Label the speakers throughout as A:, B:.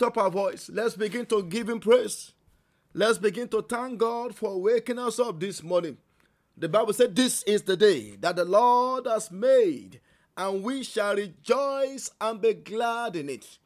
A: lift up our voice. Let's begin to give Him praise. Let's begin to thank God for waking us up this morning. The Bible said, This is the day that the Lord has made, and we shall rejoice and be glad in it.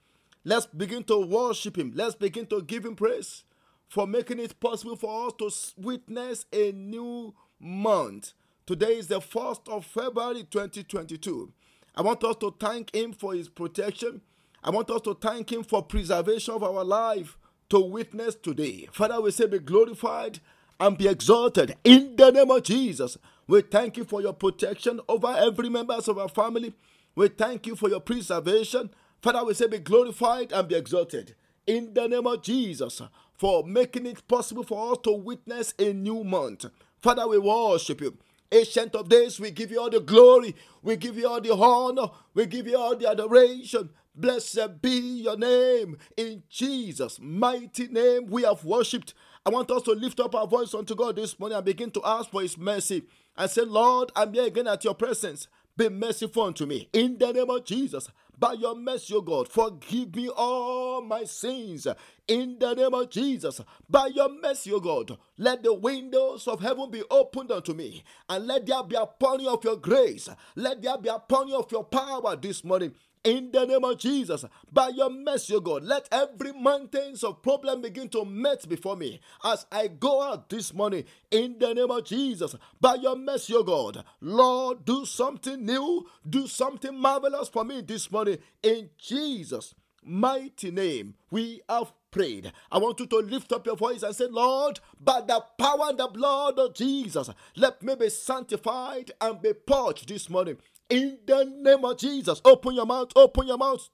A: Let's begin to worship Him. Let's begin to give Him praise for making it possible for us to witness a new month. Today is the 1st of February 2022. I want us to thank Him for His protection. I want us to thank Him for preservation of our life to witness today. Father, we say, be glorified and be exalted in the name of Jesus. We thank you for your protection over every member of our family. We thank you for your preservation. Father, we say, be glorified and be exalted in the name of Jesus for making it possible for us to witness a new month. Father, we worship you. Ancient of days, we give you all the glory, we give you all the honor, we give you all the adoration. Blessed be your name. In Jesus' mighty name, we have worshipped. I want us to lift up our voice unto God this morning and begin to ask for His mercy and say, Lord, I'm here again at your presence. Be merciful unto me. In the name of Jesus, by your mercy, O God, forgive me all my sins. In the name of Jesus, by your mercy, O God, let the windows of heaven be opened unto me, and let there be a pouring of your grace. Let there be a pouring of your power this morning in the name of Jesus. By your mercy, O God, let every mountains of problem begin to melt before me as I go out this morning in the name of Jesus. By your mercy, O God, Lord, do something new, do something marvelous for me this morning in Jesus' mighty name. We have prayed. I want you to lift up your voice and say, Lord, by the power and the blood of Jesus, let me be sanctified and be purged this morning in the name of Jesus. Open your mouth, open your mouth.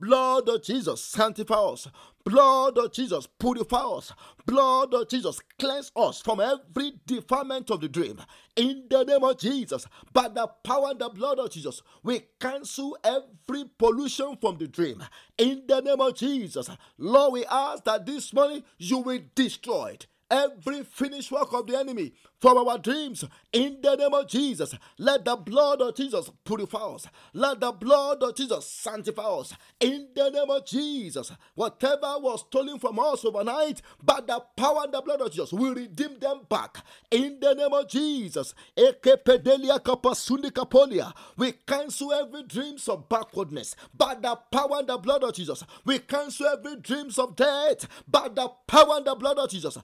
A: Blood of Jesus, sanctify us. Blood of Jesus, purify us. Blood of Jesus, cleanse us from every defilement of the dream. In the name of Jesus, by the power and the blood of Jesus, we cancel every pollution from the dream. In the name of Jesus, Lord, we ask that this morning you will destroy it every finished work of the enemy from our dreams in the name of Jesus. Let the blood of Jesus purify us. Let the blood of Jesus sanctify us in the name of Jesus. Whatever was stolen from us overnight, by the power and the blood of Jesus, we redeem them back in the name of Jesus. We cancel every dreams of backwardness by the power and the blood of Jesus. We cancel every dreams of death by the power and the blood of Jesus.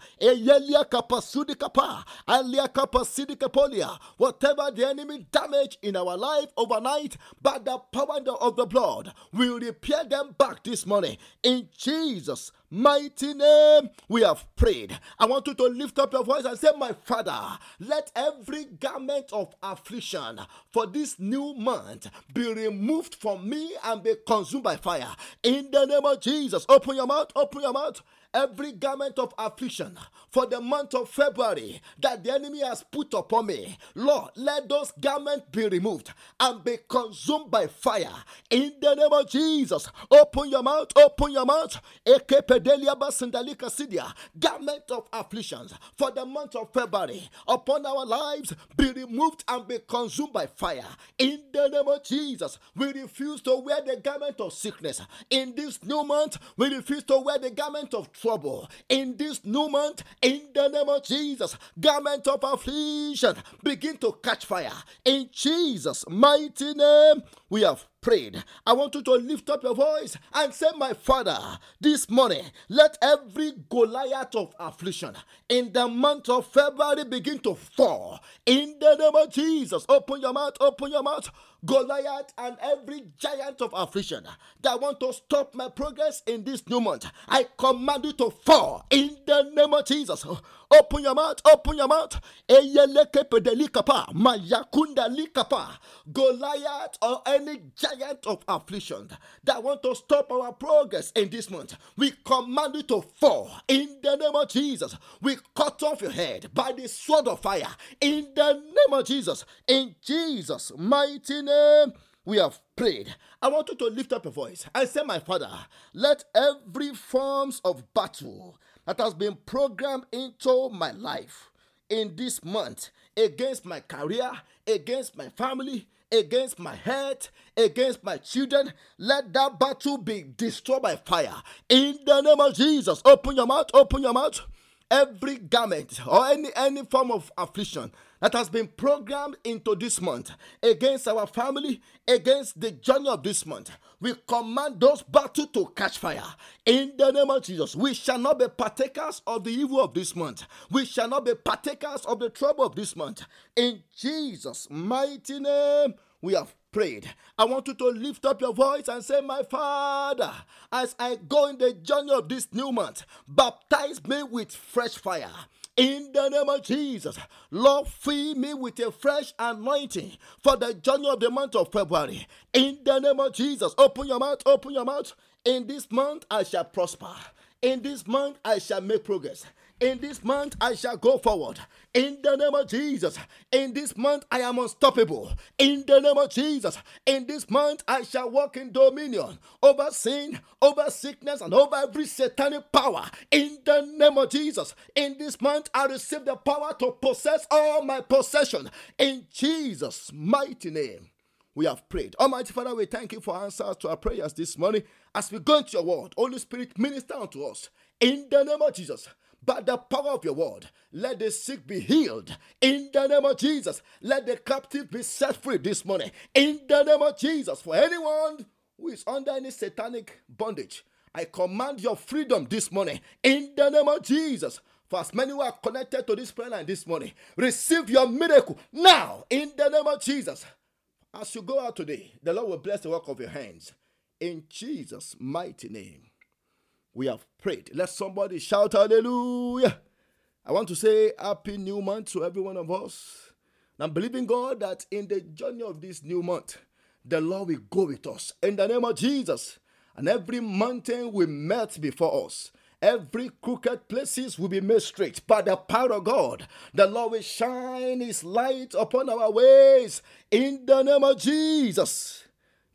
A: Whatever the enemy damage in our life overnight, by the power of the blood, we will repair them back this morning. In Jesus' mighty name, we have prayed. I want you to lift up your voice and say, My Father, let every garment of affliction for this new month be removed from me and be consumed by fire. In the name of Jesus, open your mouth, open your mouth every garment of affliction for the month of February that the enemy has put upon me. Lord, let those garments be removed and be consumed by fire. In the name of Jesus, open your mouth, open your mouth. Garment of afflictions for the month of February upon our lives be removed and be consumed by fire. In the name of Jesus, we refuse to wear the garment of sickness. In this new month, we refuse to wear the garment of trouble. In this new month, in the name of Jesus, garment of affliction begin to catch fire. In Jesus' mighty name, we have prayed. I want you to lift up your voice and say, My Father, this morning, let every Goliath of affliction in the month of February begin to fall. In the name of Jesus, open your mouth, open your mouth. Goliath and every giant of affliction that want to stop my progress in this new month, I command you to fall in the name of Jesus. Open your mouth, open your mouth. Goliath or any giant of affliction that want to stop our progress in this month, we command you to fall in the name of Jesus. We cut off your head by the sword of fire in the name of Jesus. In Jesus' mighty name we have prayed. I want you to lift up your voice and say, My Father, let every forms of battle that has been programmed into my life in this month against my career, against my family, against my head, against my children. Let that battle be destroyed by fire. In the name of Jesus, open your mouth, open your mouth. Every garment or any any form of affliction that has been programmed into this month against our family, against the journey of this month. We command those battles to catch fire. In the name of Jesus, we shall not be partakers of the evil of this month. We shall not be partakers of the trouble of this month. In Jesus' mighty name, we have prayed. I want you to lift up your voice and say, My Father, as I go in the journey of this new month, baptize me with fresh fire. In the name of Jesus, Lord, fill me with a fresh anointing for the journey of the month of February. In the name of Jesus, open your mouth, open your mouth. In this month, I shall prosper. In this month, I shall make progress. In this month, I shall go forward. In the name of Jesus. In this month, I am unstoppable. In the name of Jesus. In this month, I shall walk in dominion over sin, over sickness, and over every satanic power. In the name of Jesus. In this month, I receive the power to possess all my possession. In Jesus' mighty name we have prayed. Almighty Father, we thank you for answers to our prayers this morning. As we go into your word, Holy Spirit, minister unto us. In the name of Jesus, by the power of your word, let the sick be healed. In the name of Jesus, let the captive be set free this morning. In the name of Jesus, for anyone who is under any satanic bondage, I command your freedom this morning. In the name of Jesus, for as many who are connected to this prayer line this morning, receive your miracle now. In the name of Jesus, as you go out today, the Lord will bless the work of your hands. In Jesus' mighty name we have prayed. Let somebody shout hallelujah. I want to say happy new month to every one of us. I'm believing God that in the journey of this new month, the Lord will go with us in the name of Jesus. And every mountain will melt before us. Every crooked places will be made straight by the power of God. The Lord will shine His light upon our ways in the name of Jesus.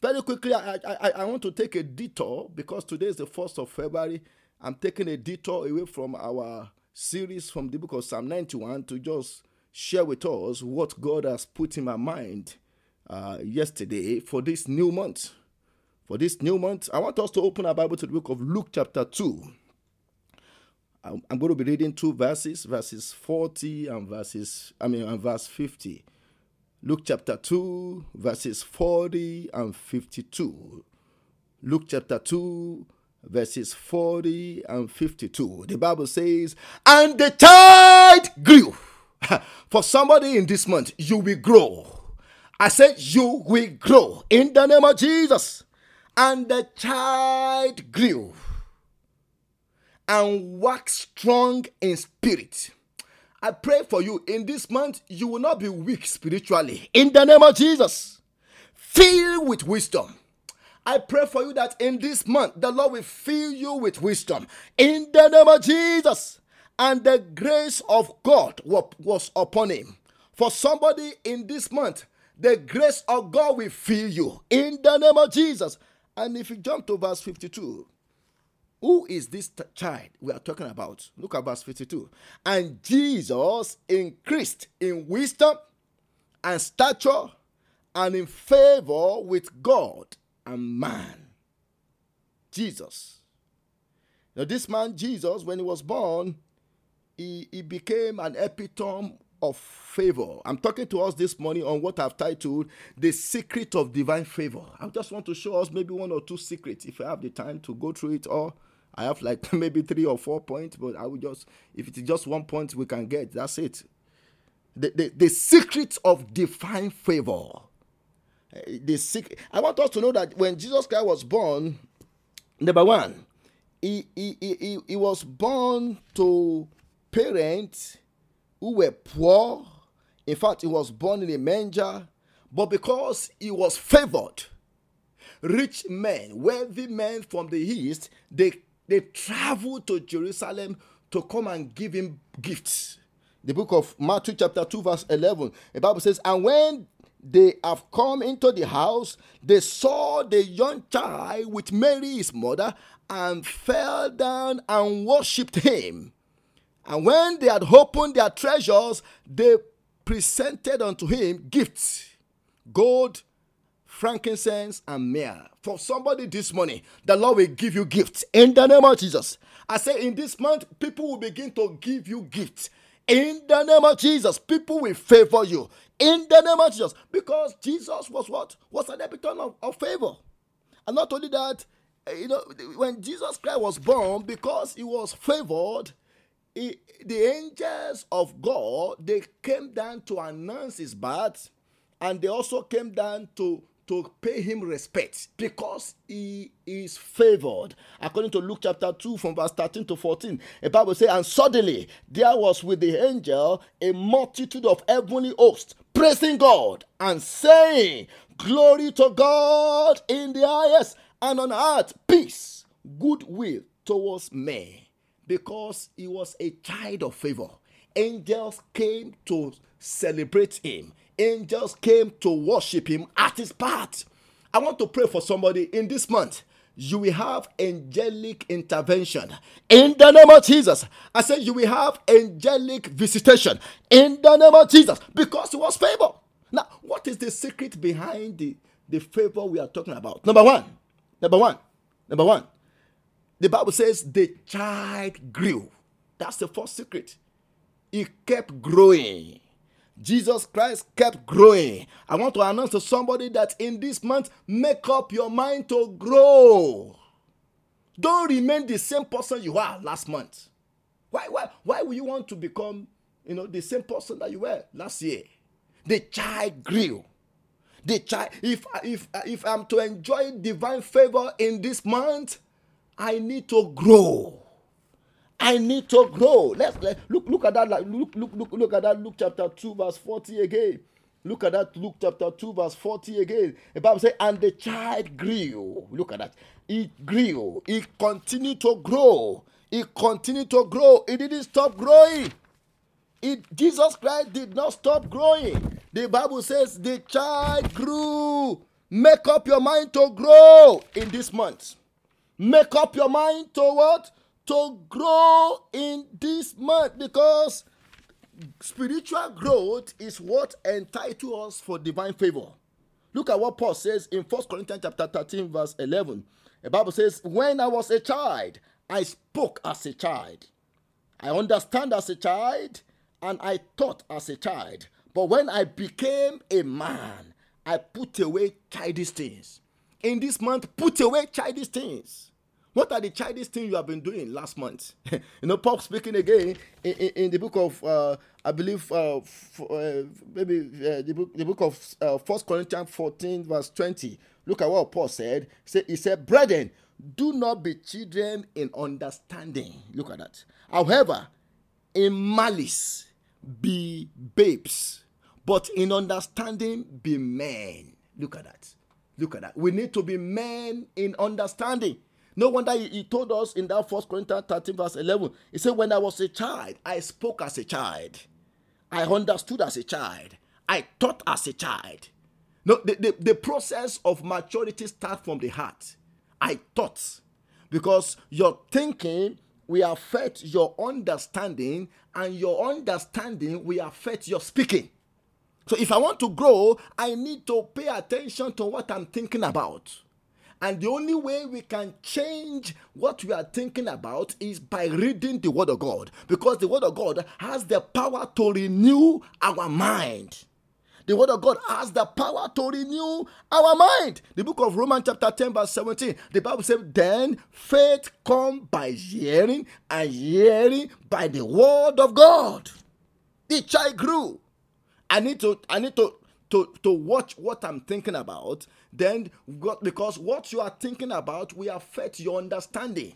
A: Very quickly, I, I, I want to take a detour because today is the 1st of February. I'm taking a detour away from our series from the book of Psalm 91 to just share with us what God has put in my mind uh, yesterday for this new month. For this new month, I want us to open our Bible to the book of Luke, chapter 2. I'm going to be reading two verses, verses 40 and verses, I mean, and verse 50. Luke chapter 2, verses 40 and 52. Luke chapter 2, verses 40 and 52. The Bible says, And the child grew. For somebody in this month, you will grow. I said, You will grow in the name of Jesus. And the child grew and waxed strong in spirit I pray for you in this month, you will not be weak spiritually. In the name of Jesus, fill with wisdom. I pray for you that in this month, the Lord will fill you with wisdom. In the name of Jesus. And the grace of God was upon him. For somebody in this month, the grace of God will fill you. In the name of Jesus. And if you jump to verse 52, who is this t- child we are talking about? Look at verse 52. And Jesus increased in wisdom and stature and in favor with God and man. Jesus. Now, this man, Jesus, when he was born, he, he became an epitome of favor. I'm talking to us this morning on what I've titled The Secret of Divine Favor. I just want to show us maybe one or two secrets if I have the time to go through it all I have like maybe three or four points, but I will just if it is just one point we can get, that's it. The the, the secret of divine favor. Eh, the secret. I want us to know that when Jesus Christ was born, number one, he he, he, he was born to parents who were poor. In fact, he was born in a manger, but because he was favored, rich men, wealthy men from the east, they they traveled to Jerusalem to come and give him gifts. The book of Matthew, chapter 2, verse 11, the Bible says, And when they have come into the house, they saw the young child with Mary, his mother, and fell down and worshipped him. And when they had opened their treasures, they presented unto him gifts gold, frankincense, and myrrh. For somebody this morning, the Lord will give you gifts in the name of Jesus. I say in this month, people will begin to give you gifts. In the name of Jesus, people will favor you. In the name of Jesus. Because Jesus was what? Was an epitome of, of favor. And not only that, eh, you know, when Jesus Christ was born, because he was favored, he, the angels of God they came down to announce his birth, and they also came down to to pay him respect because he is favored. According to Luke chapter 2, from verse 13 to 14, the Bible says, And suddenly there was with the angel a multitude of heavenly hosts praising God and saying, Glory to God in the highest, and on earth peace, goodwill towards men. Because he was a child of favor. Angels came to celebrate him angels came to worship him at his part. I want to pray for somebody in this month. You will have angelic intervention in the name of Jesus. I said you will have angelic visitation in the name of Jesus because it was favor. Now, what is the secret behind the, the favor we are talking about? Number one, number one, number one. The Bible says the child grew. That's the first secret. He kept growing. Jesus Christ kept growing. I want to announce to somebody that in this month, make up your mind to grow. Don't remain the same person you are last month. Why, why, why will you want to become, you know, the same person that you were last year? The child grew. The child, if if if I'm to enjoy divine favor in this month, I need to grow. I need to grow. Let's let, look look at that. Look look look look at that. Luke chapter two verse forty again. Look at that. Luke chapter two verse forty again. The Bible says, "And the child grew." Look at that. He grew. He continued to grow. He continued to grow. He didn't stop growing. It, Jesus Christ did not stop growing. The Bible says the child grew. Make up your mind to grow in this month. Make up your mind to what? To grow in this month because spiritual growth is what entitles us for divine favor. Look at what Paul says in 1 Corinthians chapter 13, verse 11. The Bible says, When I was a child, I spoke as a child. I understand as a child, and I thought as a child. But when I became a man, I put away childish things. In this month, put away childish things. What are the childish things you have been doing last month? you know, Paul speaking again in, in, in the book of, uh, I believe, uh, f- uh, maybe uh, the book, the book of uh, First Corinthians 14, verse 20. Look at what Paul said. He said, Brethren, do not be children in understanding. Look at that. However, in malice, be babes, but in understanding, be men. Look at that. Look at that. We need to be men in understanding. No wonder he, he told us in that First Corinthians 13, verse 11, he said, When I was a child, I spoke as a child. I understood as a child. I thought as a child. No, the, the, the process of maturity starts from the heart. I thought. Because your thinking will affect your understanding, and your understanding will affect your speaking. So if I want to grow, I need to pay attention to what I'm thinking about. And the only way we can change what we are thinking about is by reading the Word of God. Because the Word of God has the power to renew our mind. The Word of God has the power to renew our mind. The book of Romans, chapter 10, verse 17, the Bible says, Then faith comes by hearing, and hearing by the Word of God. The child grew. I need to, I need to to, to watch what I'm thinking about, then God, because what you are thinking about will affect your understanding.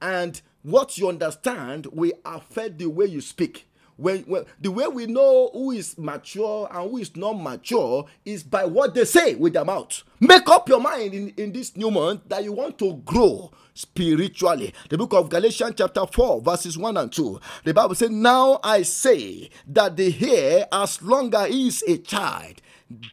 A: And what you understand will affect the way you speak. When, when the way we know who is mature and who is not mature is by what they say with their mouth. Make up your mind in, in this new month that you want to grow spiritually. The book of Galatians, chapter 4, verses 1 and 2. The Bible says, Now I say that the heir, as long as he is a child,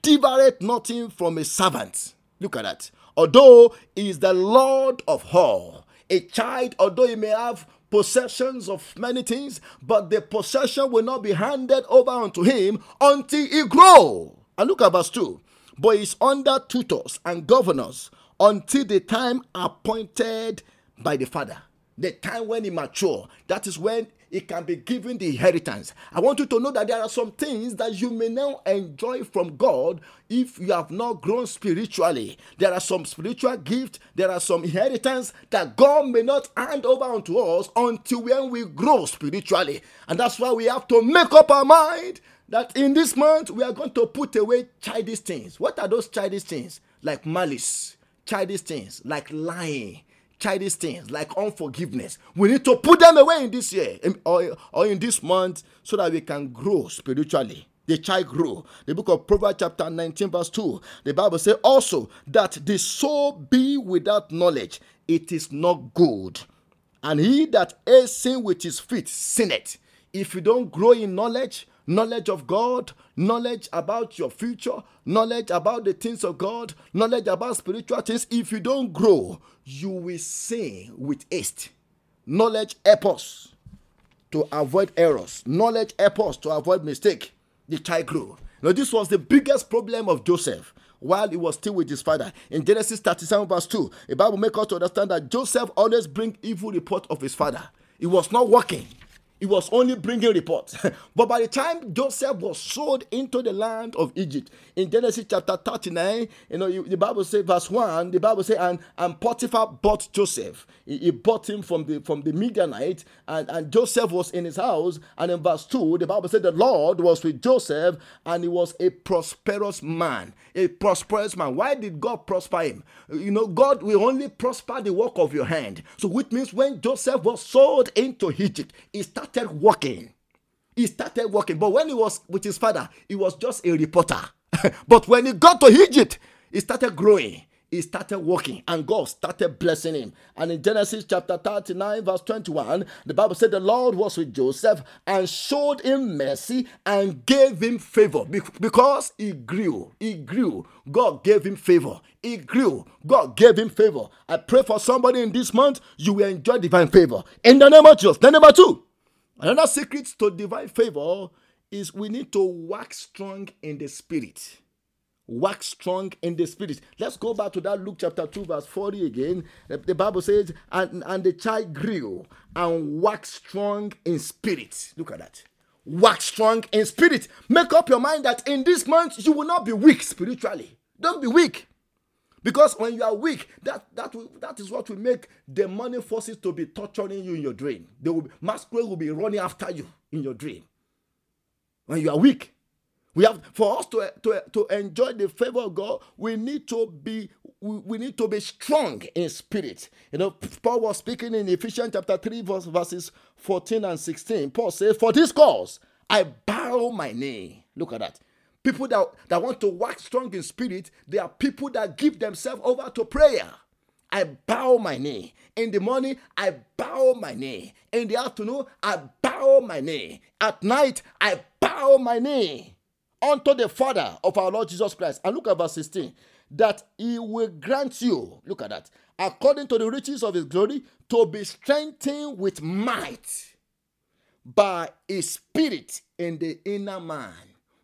A: differeth nothing from a servant. Look at that. Although he is the Lord of all, a child, although he may have possessions of many things, but the possession will not be handed over unto him until he grow. And look at verse 2. But is under tutors and governors until the time appointed by the father. The time when he mature. That is when it can be given the inheritance. I want you to know that there are some things that you may now enjoy from God if you have not grown spiritually. There are some spiritual gifts, there are some inheritance that God may not hand over unto us until when we grow spiritually. And that's why we have to make up our mind that in this month we are going to put away childish things. What are those childish things? Like malice, childish things, like lying childish things like unforgiveness. We need to put them away in this year or, or in this month so that we can grow spiritually. The child grow. The book of Proverbs, chapter 19, verse 2. The Bible says also that the soul be without knowledge, it is not good. And he that is sin with his feet sinneth. If you don't grow in knowledge, knowledge of God, knowledge about your future, knowledge about the things of God, knowledge about spiritual things. If you don't grow, you will sin with haste. Knowledge helps us to avoid errors. Knowledge helps us to avoid mistake. The child grew. Now, this was the biggest problem of Joseph while he was still with his father. In Genesis 37, verse 2, the Bible makes us to understand that Joseph always bring evil report of his father. He was not working. He was only bringing reports. but by the time Joseph was sold into the land of Egypt, in Genesis chapter 39, you know, the Bible says, verse 1, the Bible says, and, and Potiphar bought Joseph. He, he bought him from the from the Midianite, and, and Joseph was in his house. And in verse 2, the Bible said the Lord was with Joseph, and he was a prosperous man. A prosperous man. Why did God prosper him? You know, God will only prosper the work of your hand. So, which means when Joseph was sold into Egypt, he started started working. He started working. But when he was with his father, he was just a reporter. but when he got to Egypt, he started growing. He started working and God started blessing him. And in Genesis chapter 39, verse 21, the Bible said the Lord was with Joseph and showed him mercy and gave him favor because he grew. He grew. God gave him favor. He grew. God gave him favor. I pray for somebody in this month, you will enjoy divine favor. In the name of Jesus. Number two, Another secret to divine favor is we need to wax strong in the spirit. Wax strong in the spirit. Let's go back to that Luke chapter 2, verse 40 again. Uh, the Bible says, and, and the child grew and wax strong in spirit. Look at that. Wax strong in spirit. Make up your mind that in this month you will not be weak spiritually. Don't be weak. Because when you are weak, that that will, that is what will make the money forces to be torturing you in your dream. They will masquerade will be running after you in your dream. When you are weak, we have for us to, to, to enjoy the favor of God, we need to be we, we need to be strong in spirit. You know, Paul was speaking in Ephesians chapter 3, verse, verses 14 and 16. Paul says, For this cause I bow my knee. Look at that. People that, that want to work strong in spirit, they are people that give themselves over to prayer. I bow my knee. In the morning, I bow my knee. In the afternoon, I bow my knee. At night, I bow my knee unto the Father of our Lord Jesus Christ. And look at verse 16 that he will grant you, look at that, according to the riches of his glory, to be strengthened with might by his spirit in the inner man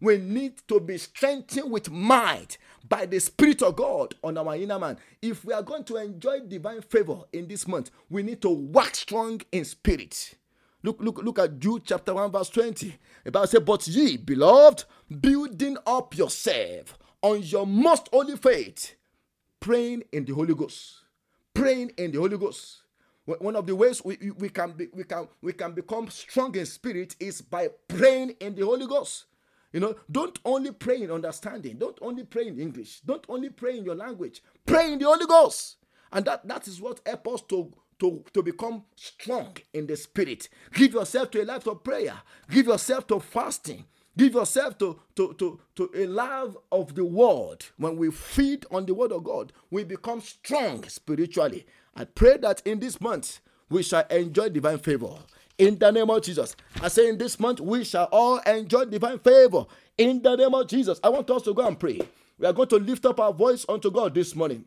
A: we need to be strengthened with might by the Spirit of God on our inner man. If we are going to enjoy divine favor in this month, we need to work strong in spirit. Look, look, look at Jude chapter 1, verse 20. The Bible says, But ye, beloved, building up yourself on your most holy faith, praying in the Holy Ghost. Praying in the Holy Ghost. One of the ways we, we, can be, we, can, we can become strong in spirit is by praying in the Holy Ghost. You know, don't only pray in understanding, don't only pray in English, don't only pray in your language, pray in the Holy Ghost. And that, that is what helps us to, to, to become strong in the spirit. Give yourself to a life of prayer, give yourself to fasting, give yourself to, to, to, to a love of the word. When we feed on the word of God, we become strong spiritually. I pray that in this month we shall enjoy divine favor in the name of Jesus. I say in this month we shall all enjoy divine favor in the name of Jesus. I want us to go and pray. We are going to lift up our voice unto God this morning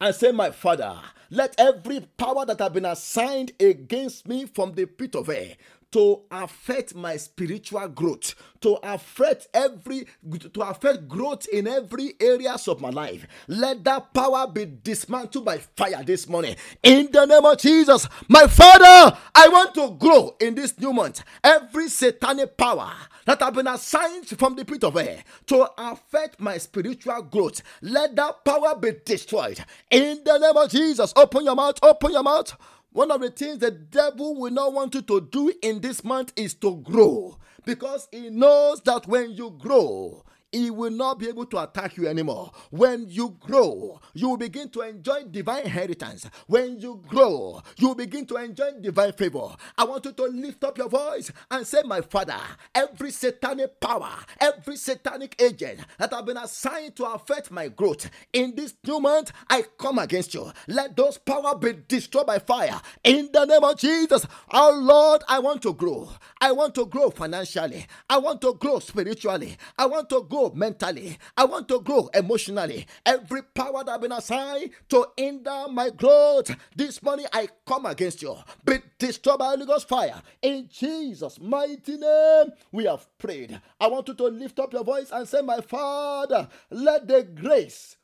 A: and say, My Father, let every power that have been assigned against me from the pit of air to affect my spiritual growth, to affect every to affect growth in every areas of my life. Let that power be dismantled by fire this morning. In the name of Jesus, my Father, I want to grow in this new month. Every satanic power that have been assigned from the pit of air to affect my spiritual growth, let that power be destroyed. In the name of Jesus, open your mouth, open your mouth. One of the things the devil will not want you to do in this month is to grow. Because he knows that when you grow, he will not be able to attack you anymore. When you grow, you will begin to enjoy divine inheritance. When you grow, you will begin to enjoy divine favor. I want you to lift up your voice and say, My Father, every satanic power, every satanic agent that have been assigned to affect my growth in this new month, I come against you. Let those power be destroyed by fire in the name of Jesus. Our Lord, I want to grow. I want to grow financially. I want to grow spiritually. I want to grow mentally. I want to grow emotionally. Every power that has been assigned to hinder my growth, this morning I come against you. Be destroyed by Holy Ghost fire. In Jesus' mighty name, we have prayed. I want you to lift up your voice and say, My Father, let the grace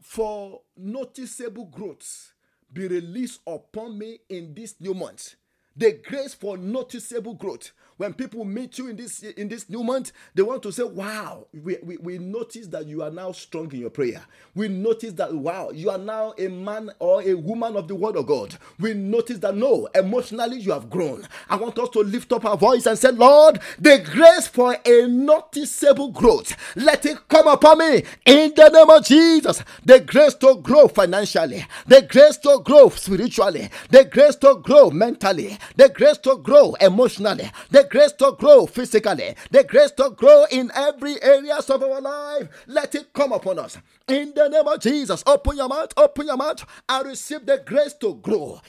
A: for noticeable growth be released upon me in this new month. The grace for noticeable growth when people meet you in this in this new month, they want to say, Wow, we, we, we notice that you are now strong in your prayer. We notice that wow, you are now a man or a woman of the word of God. We notice that no, emotionally you have grown. I want us to lift up our voice and say, Lord, the grace for a noticeable growth, let it come upon me in the name of Jesus. The grace to grow financially, the grace to grow spiritually, the grace to grow mentally, the grace to grow emotionally, the grace to grow physically, the grace to grow in every areas of our life. Let it come upon us. In the name of Jesus, open your mouth, open your mouth. I receive the grace to grow.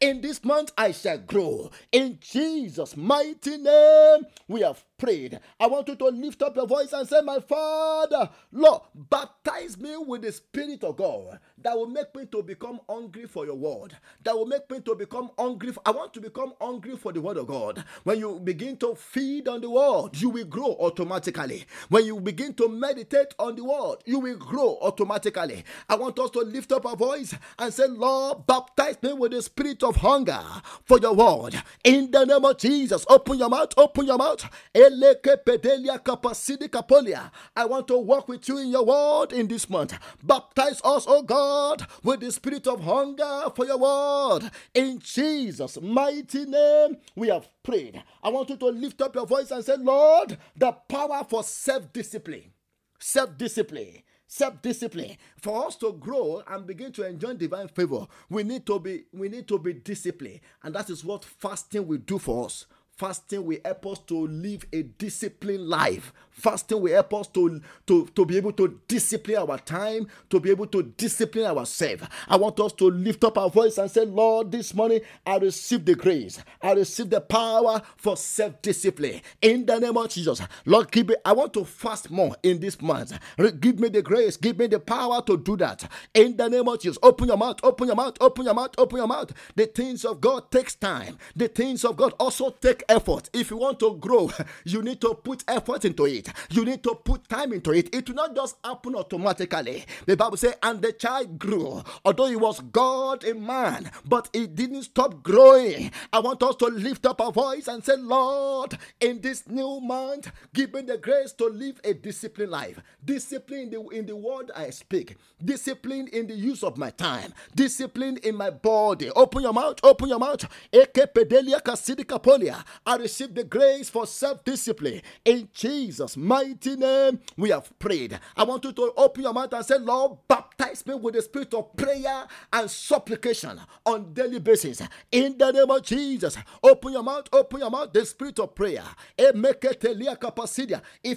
A: In this month, I shall grow. In Jesus' mighty name, we have prayed. I want you to lift up your voice and say, My Father, Lord, baptize me with the Spirit of God that will make me to become hungry for your word, that will make me to become hungry. For, I want to become hungry for the word of God. When you begin to feed on the word, you will grow automatically. When you begin to meditate on the word, you will grow automatically. I want us to lift up our voice and say, Lord, baptize me with the spirit of hunger for your word. In the name of Jesus, open your mouth, open your mouth. I want to walk with you in your word in this month. Baptize us, oh God, with the spirit of hunger for your word. In Jesus' mighty name, we have prayed. I want you to lift up your voice and say, Lord, the power for self discipline. Self discipline self discipline for us to grow and begin to enjoy divine favor we need to be we need to be disciplined and that is what fasting will do for us Fasting will help us to live a disciplined life. Fasting will help us to, to, to be able to discipline our time, to be able to discipline ourselves. I want us to lift up our voice and say, Lord, this morning I receive the grace. I receive the power for self-discipline. In the name of Jesus. Lord, give me, I want to fast more in this month. Give me the grace, give me the power to do that. In the name of Jesus. Open your mouth, open your mouth, open your mouth, open your mouth. The things of God takes time. The things of God also take effort. If you want to grow, you need to put effort into it. You need to put time into it. It will not just happen automatically. The Bible says, and the child grew. Although he was God, a man, but he didn't stop growing. I want us to lift up our voice and say, Lord, in this new month, give me the grace to live a disciplined life. Discipline in the, in the word I speak. Discipline in the use of my time. Discipline in my body. Open your mouth, open your mouth. I receive the grace for self discipline. In Jesus' mighty name, we have prayed. I want you to open your mouth and say, Lord, baptize me with the spirit of prayer and supplication on daily basis. In the name of Jesus, open your mouth, open your mouth, the spirit of prayer. If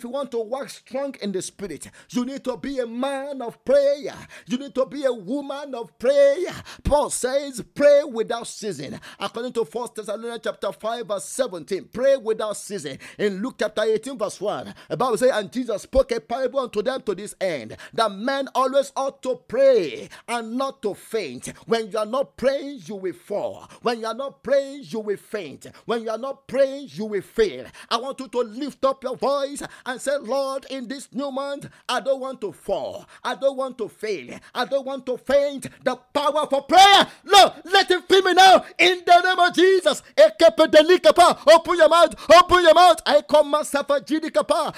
A: you want to work strong in the spirit, you need to be a man of prayer. You need to be a woman of prayer. Paul says, pray without ceasing. According to 1 Thessalonians chapter 5, verse 7 17. Pray without ceasing. In Luke chapter 18, verse 1, the Bible says, And Jesus spoke a parable unto them to this end, that men always ought to pray and not to faint. When you are not praying, you will fall. When you are not praying, you will faint. When you are not praying, you will fail. I want you to lift up your voice and say, Lord, in this new month, I don't want to fall. I don't want to fail. I don't want to faint. The power for prayer, Lord, let it fill me now in the name of Jesus. Open your mouth, open your mouth. I come myself a jidikapa.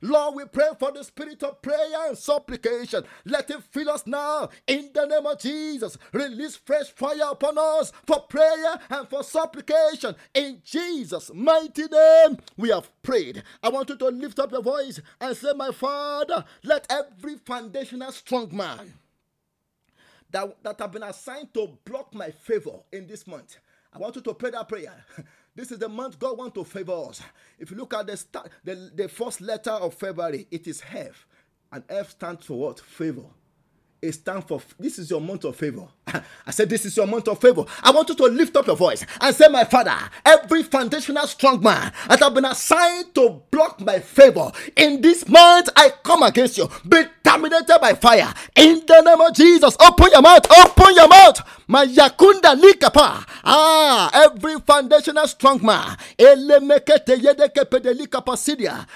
A: Lord, we pray for the spirit of prayer and supplication. Let it fill us now in the name of Jesus. Release fresh fire upon us for prayer and for supplication. In Jesus' mighty name, we have prayed. I want you to lift up your voice and say, My Father, let every foundational strong man that, that have been assigned to block my favor in this month. I want you to pray that prayer. This is the month God wants to favor us. If you look at the start, the, the first letter of February, it is F. And F stands for what? Favor. It stands for this is your month of favor. I said, This is your month of favor. I want you to lift up your voice and say, My father, every foundational strong man that have been assigned to block my favor in this month, I come against you. Be terminated by fire in the name of Jesus. Open your mouth, open your mouth. My yakunda likapa. Ah, every foundational strong man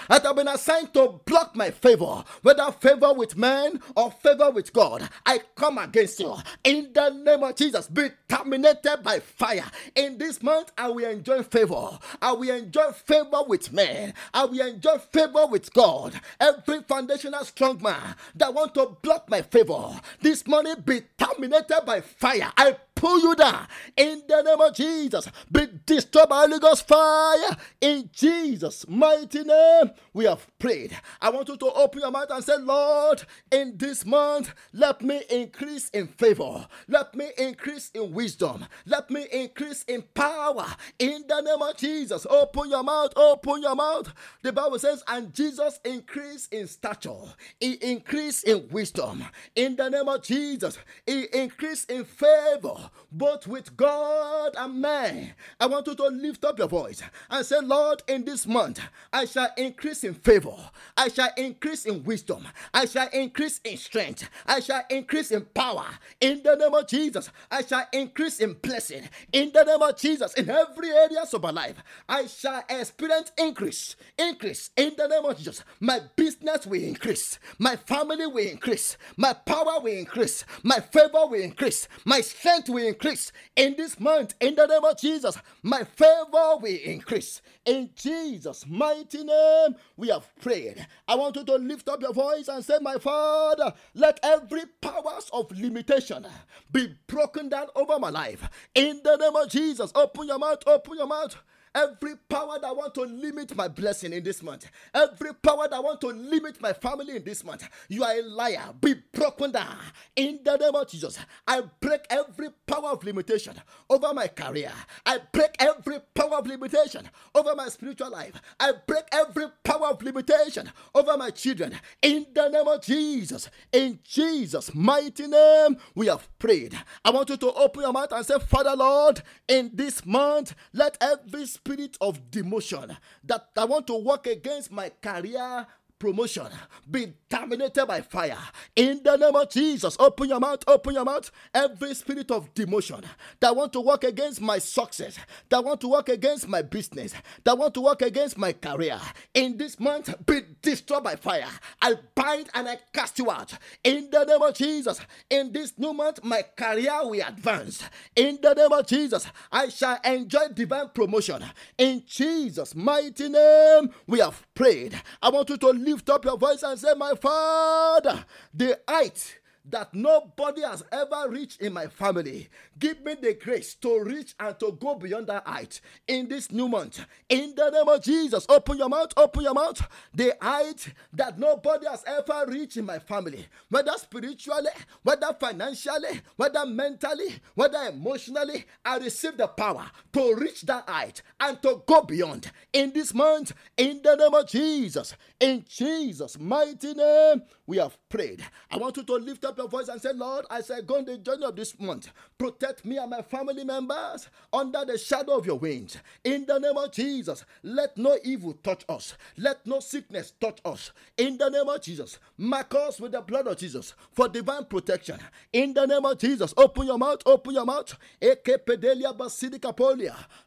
A: that have been assigned to block my favor, whether favor with men or favor with God. I come against you in the name of Jesus. Be terminated by fire in this month. I will enjoy favor. I will enjoy favor with men. I will enjoy favor with God. Every foundational strong man that want to block my favor this morning be terminated by fire. I pull you down in the name of Jesus. Be destroyed by Holy Ghost fire in Jesus' mighty name. We have prayed. I want you to open your mouth and say, Lord, in this month, let me increase in favor. Let me increase in wisdom. Let me increase in power in the name of Jesus. Open your mouth, open your mouth. The Bible says, and Jesus increased in stature, he increased in wisdom in the name of Jesus, he increased in favor both with God and man. I want you to lift up your voice and say, Lord, in this month, I shall increase in favor. I shall increase in wisdom. I shall increase in strength. I shall increase in power. In the name of Jesus, I shall increase in blessing. In the name of Jesus, in every area of my life, I shall experience increase. Increase in the name of Jesus. My business will increase. My family will increase. My power will increase. My favor will increase. My strength will increase in this month. In the name of Jesus, my favor will increase. In Jesus' mighty name, we have prayed. I want you to lift up your voice and say, My Father, let every powers of limitation be broken down over my life. In the name of Jesus, open your mouth, open your mouth. Every power that want to limit my blessing in this month, every power that want to limit my family in this month, you are a liar. Be broken down in the name of Jesus. I break every power of limitation over my career. I break every power of limitation over my spiritual life. I break every power of limitation over my children in the name of Jesus. In Jesus' mighty name, we have prayed. I want you to open your mouth and say, Father Lord, in this month, let every spirit of demotion that I want to work against my career promotion be terminated by fire in the name of Jesus. Open your mouth, open your mouth. Every spirit of demotion that want to work against my success, that want to work against my business, that want to work against my career in this month be destroyed by fire. I bind and I cast you out in the name of Jesus. In this new month, my career will advance in the name of Jesus. I shall enjoy divine promotion in Jesus' mighty name. We have prayed. I want you to lift up your voice and say, My Father, the height that nobody has ever reached in my family. Give me the grace to reach and to go beyond that height in this new month. In the name of Jesus, open your mouth, open your mouth. The height that nobody has ever reached in my family, whether spiritually, whether financially, whether mentally, whether emotionally, I receive the power to reach that height and to go beyond in this month. In the name of Jesus, in Jesus' mighty name, we have prayed. I want you to lift up your voice and say, Lord, I go on the journey of this month, protect me and my family members under the shadow of your wings. In the name of Jesus, let no evil touch us. Let no sickness touch us. In the name of Jesus, mark us with the blood of Jesus for divine protection. In the name of Jesus, open your mouth, open your mouth.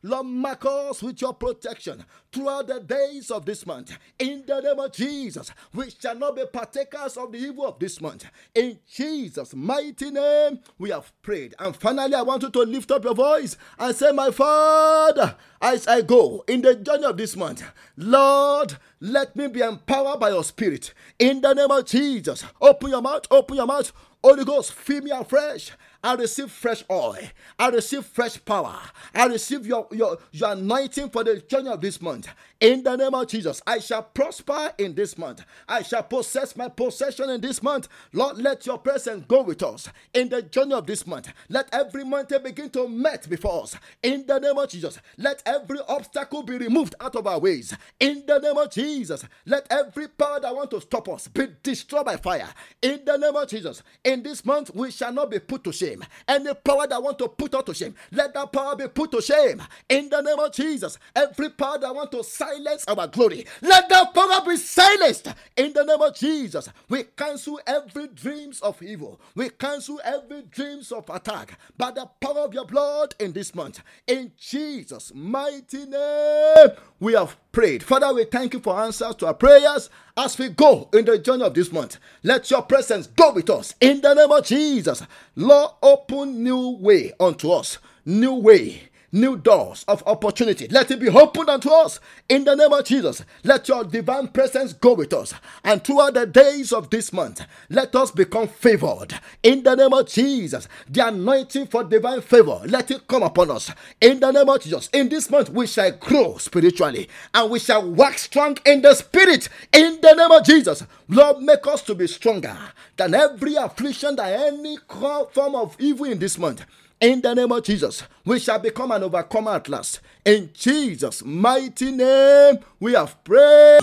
A: Lord, mark us with your protection throughout the days of this month. In the name of Jesus, we shall not be partakers of the evil of this month. In Jesus' mighty name, we have prayed. And finally, I want you to lift up your voice and say, My Father, as I go in the journey of this month, Lord, let me be empowered by your Spirit. In the name of Jesus, open your mouth, open your mouth. Holy Ghost, fill me afresh I receive fresh oil. I receive fresh power. I receive your, your, your anointing for the journey of this month. In the name of Jesus, I shall prosper in this month. I shall possess my possession in this month. Lord, let your presence go with us in the journey of this month. Let every mountain begin to melt before us. In the name of Jesus, let every obstacle be removed out of our ways. In the name of Jesus, let every power that want to stop us be destroyed by fire. In the name of Jesus, in this month we shall not be put to shame. Any power that want to put us to shame, let that power be put to shame. In the name of Jesus, every power that want to silence our glory, let that power be silenced. In the name of Jesus, we cancel every dreams of evil. We cancel every dreams of attack by the power of your blood in this month. In Jesus' mighty name, we have prayed. Father, we thank you for answers to our prayers as we go in the journey of this month. Let your presence go with us in the name of Jesus. Lord, open new way unto us, new way new doors of opportunity. Let it be opened unto us in the name of Jesus. Let your divine presence go with us. And throughout the days of this month, let us become favored in the name of Jesus. The anointing for divine favor, let it come upon us in the name of Jesus. In this month, we shall grow spiritually and we shall wax strong in the spirit in the name of Jesus. Lord, make us to be stronger than every affliction, than any form of evil in this month. In the name of Jesus, we shall become an overcomer at last. In Jesus' mighty name, we have prayed.